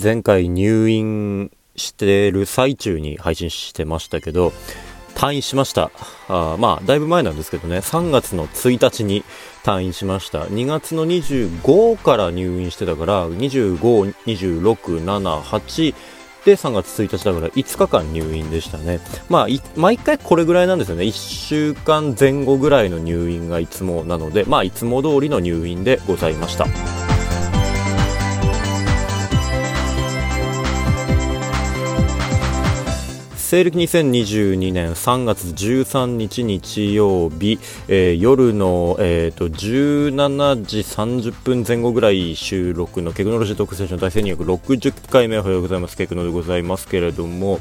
前回入院してる最中に配信してましたけど、退院しました。あまあ、だいぶ前なんですけどね、3月の1日に退院しました。2月の25から入院してたから、25、26、7、8、で3月1日だから5日間入院でしたね。まあ、毎回これぐらいなんですよね。1週間前後ぐらいの入院がいつもなので、まあ、いつも通りの入院でございました。西暦2022年3月13日日曜日、えー、夜の、えーと、17時30分前後ぐらい収録のテクノロジー特製の大戦260回目おはようございます。ケクノでございますけれども、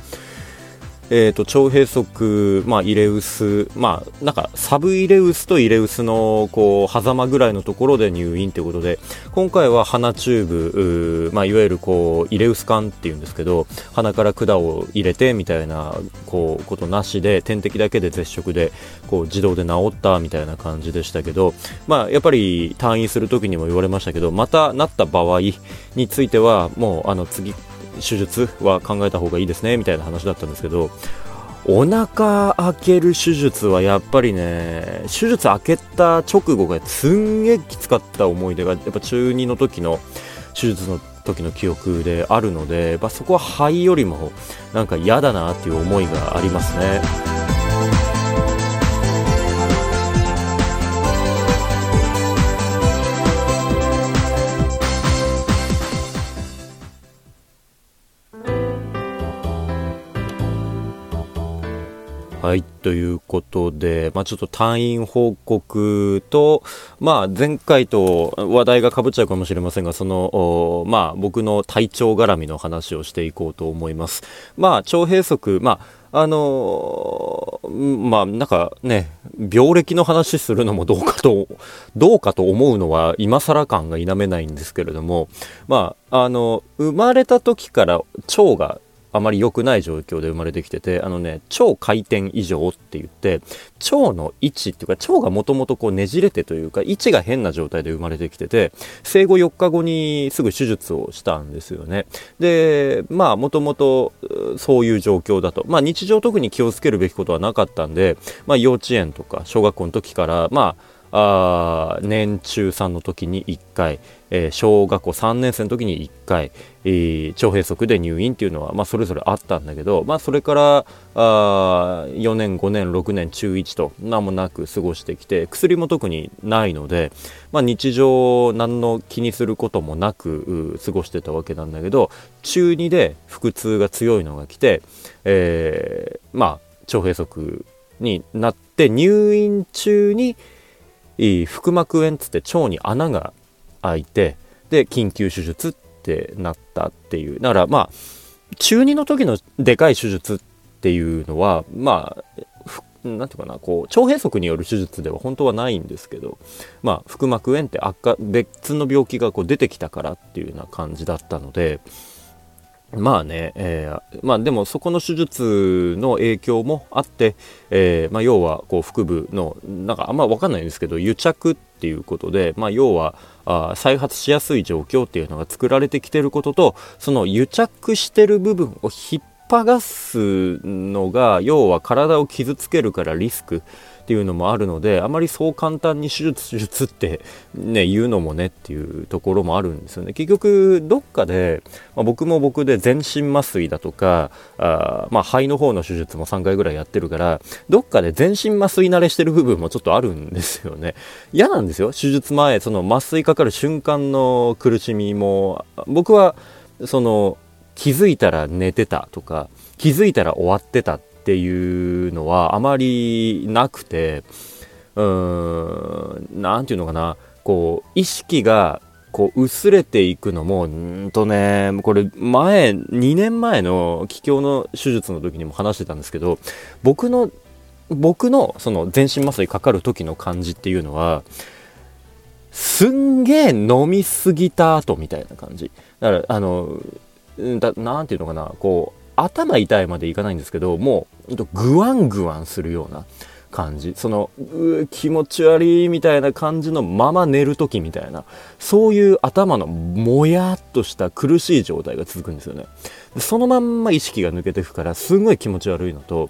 えーと、徴兵則、まあ、イレウス、まあ、なんかサブイレウスとイレウスのこう狭間ぐらいのところで入院ということで今回は鼻チューブ、まあ、いわゆるこうイレウス管っていうんですけど鼻から管を入れてみたいなこうことなしで点滴だけで絶食でこう自動で治ったみたいな感じでしたけど、まあ、やっぱり退院する時にも言われましたけどまたなった場合についてはもうあの次手術は考えた方がいいですねみたいな話だったんですけどお腹開ける手術はやっぱりね手術開けた直後がすんげえきつかった思い出がやっぱ中2の時の手術の時の記憶であるので、まあ、そこは肺よりもなんか嫌だなっていう思いがありますね。ということで、まあ、ちょっと退院報告と、まあ、前回と話題がかぶっちゃうかもしれませんが、その、まあ、僕の体調絡みの話をしていこうと思います。まあ、腸閉塞、まあ、あのまあ、なんかね、病歴の話するのもどうかと、どうかと思うのは今更感が否めないんですけれども、まあ、あの、生まれた時から腸があまり良くない状況で生まれてきてて、あのね、超回転異常って言って、腸の位置っていうか、腸がもともとこうねじれてというか、位置が変な状態で生まれてきてて、生後4日後にすぐ手術をしたんですよね。で、まあ、もともとそういう状況だと。まあ、日常特に気をつけるべきことはなかったんで、まあ、幼稚園とか小学校の時から、まあ、あ年中3の時に1回、えー、小学校3年生の時に1回、えー、腸閉塞で入院っていうのは、まあ、それぞれあったんだけど、まあ、それからあ4年5年6年中1と何もなく過ごしてきて薬も特にないので、まあ、日常何の気にすることもなく過ごしてたわけなんだけど中2で腹痛が強いのが来て、えー、まあ腸閉塞になって入院中に腹膜炎つって腸に穴が開いてで緊急手術ってなったっていう。だからまあ中2の時のでかい手術っていうのはまあなんていうかなこう腸閉塞による手術では本当はないんですけど、まあ、腹膜炎って悪化別の病気がこう出てきたからっていうような感じだったのでまあね、えー、まあでもそこの手術の影響もあって、えー、まあ要はこう腹部の、なんかあんまわかんないんですけど、癒着っていうことで、まあ要は、あ再発しやすい状況っていうのが作られてきてることと、その癒着してる部分を引っ張がすのが、要は体を傷つけるからリスク。っていうのもあるのであまりそう簡単に手術手術ってね言うのもねっていうところもあるんですよね。結局どっかで、まあ、僕も僕で全身麻酔だとかあ、まあ、肺の方の手術も3回ぐらいやってるからどっかで全身麻酔慣れしてる部分もちょっとあるんですよね。嫌なんですよ。手術前その麻酔かかる瞬間の苦しみも。僕はその気づいたら寝てたとか気づいたら終わってたっていうのはあまりなくて、うーん、なんていうのかな、こう、意識が、こう、薄れていくのも、うんとね、これ、前、2年前の気境の手術の時にも話してたんですけど、僕の、僕の、その、全身麻酔かかる時の感じっていうのは、すんげえ飲みすぎた後みたいな感じ。だから、あの、だなんていうのかな、こう、頭痛いまでいかないんですけど、もう、ぐわんぐわんするような感じ。その、う気持ち悪いみたいな感じのまま寝るときみたいな、そういう頭のもやっとした苦しい状態が続くんですよね。そのまんま意識が抜けていくから、すごい気持ち悪いのと、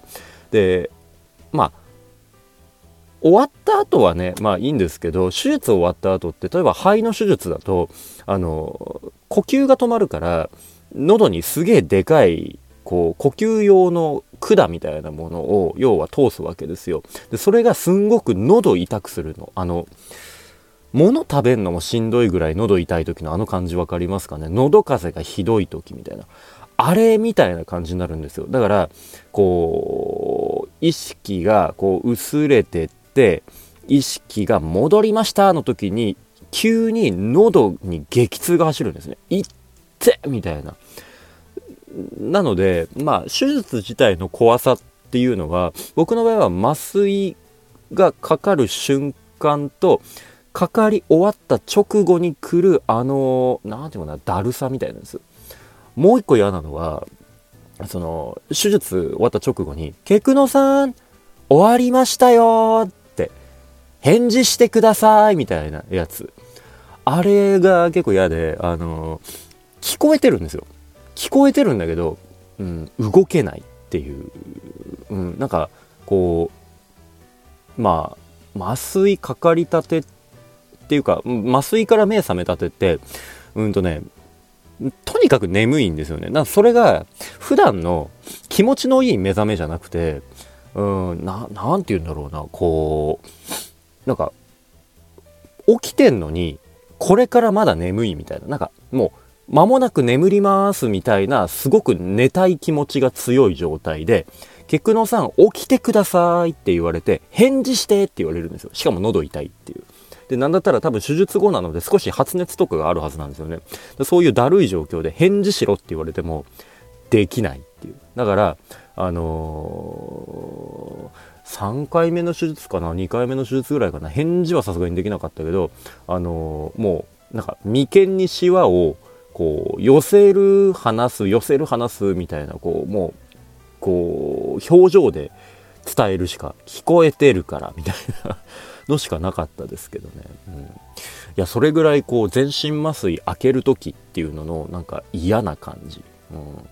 で、まあ、終わった後はね、まあいいんですけど、手術終わった後って、例えば肺の手術だと、あの、呼吸が止まるから、喉にすげえでかい、こう、呼吸用の管みたいなものを、要は通すわけですよ。で、それがすんごく喉痛くするの。あの、物食べんのもしんどいぐらい喉痛い時のあの感じ分かりますかね？喉風邪がひどい時みたいな。あれみたいな感じになるんですよ。だから、こう、意識がこう薄れてって、意識が戻りましたの時に、急に喉に激痛が走るんですね。いみたいな。なので、まあ、手術自体の怖さっていうのは、僕の場合は麻酔がかかる瞬間と、かかり終わった直後に来る、あの、なんていうかな、だるさみたいなんです。もう一個嫌なのは、その、手術終わった直後に、ケクノさん、終わりましたよって、返事してくださいみたいなやつ。あれが結構嫌で、あの、聞こえてるんですよ。聞こえてるんだけど、うん、動けないっていう、うん、なんかこうまあ麻酔かかりたてっていうか麻酔から目覚めたてってうんとねとにかく眠いんですよね。なそれが普段の気持ちのいい目覚めじゃなくて、うん、な、なんて言うんだろうな、こう、なんか、起きてんのに、これからまだ眠いみたいな、なんかもう、間もなく眠りますみたいな、すごく寝たい気持ちが強い状態で、ケクノさん起きてくださいって言われて、返事してって言われるんですよ。しかも喉痛いっていう。で、なんだったら多分手術後なので少し発熱とかがあるはずなんですよね。そういうだるい状況で返事しろって言われても、できないっていう。だから、あのー、3回目の手術かな、2回目の手術ぐらいかな、返事はさすがにできなかったけど、あのー、もう、なんか眉間にシワをこう寄せる話す寄せる話すみたいなこうもうこう表情で伝えるしか聞こえてるからみたいなのしかなかったですけどね、うん、いやそれぐらいこう全身麻酔開ける時っていうののなんか嫌な感じ、うん。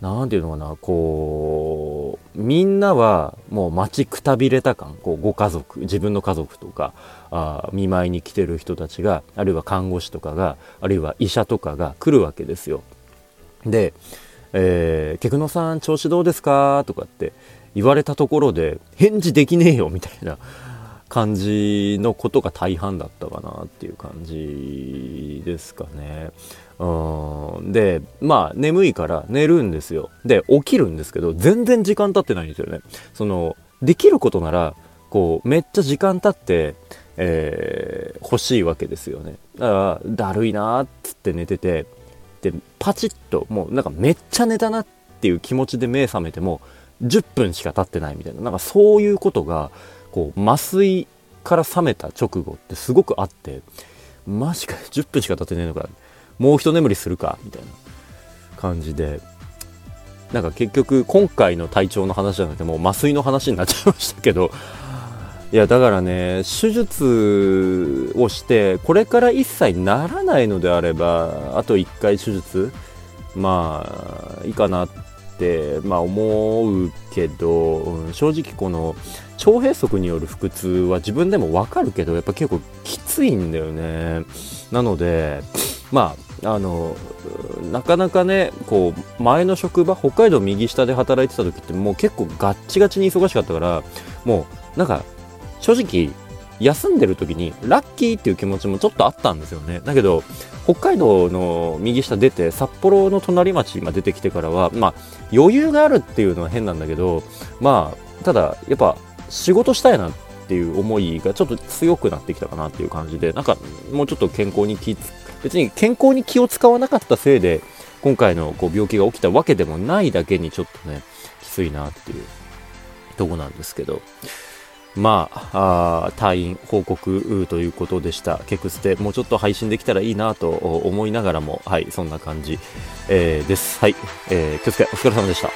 何ていうのかな、こう、みんなはもう待ちくたびれた感、こう、ご家族、自分の家族とか、あ見舞いに来てる人たちが、あるいは看護師とかが、あるいは医者とかが来るわけですよ。で、えー、ケクノさん調子どうですか？とかって言われたところで、返事できねえよみたいな感じのことが大半だったかなっていう感じですかね。うんで、まあ、眠いから寝るんですよ。で、起きるんですけど、全然時間経ってないんですよね。その、できることなら、こう、めっちゃ時間経って、えー、欲しいわけですよね。だから、だるいなーっつって寝てて、で、パチッと、もうなんかめっちゃ寝たなっていう気持ちで目覚めても、10分しか経ってないみたいな、なんかそういうことが、こう、麻酔から覚めた直後ってすごくあって、マジか10分しか経ってねえのか。もう一眠りするかみたいな感じで。なんか結局今回の体調の話じゃなくてもう麻酔の話になっちゃいましたけど。いやだからね手術をしてこれから一切ならないのであればあと1回手術まあいいかなってまあ思うけど、うん、正直この腸閉塞による腹痛は自分でもわかるけどやっぱ結構きついんだよね。なのでまあ、あのなかなかねこう前の職場北海道右下で働いてた時ってもう結構ガッチガチに忙しかったからもうなんか正直休んでる時にラッキーっていう気持ちもちょっとあったんですよね。だけど北海道の右下出て札幌の隣町が出てきてからはまあ余裕があるっていうのは変なんだけどまあただやっぱ仕事したいなっていう思いがちょっと強くなってきたかなっていう感じでなんかもうちょっと健康に気付別に健康に気を使わなかったせいで、今回のこう病気が起きたわけでもないだけにちょっとね、きついなっていうとこなんですけど。まあ、退院報告ということでした。ケクステ、もうちょっと配信できたらいいなと思いながらも、はい、そんな感じ、えー、です。はい、えー、気をつけ、お疲れ様でした。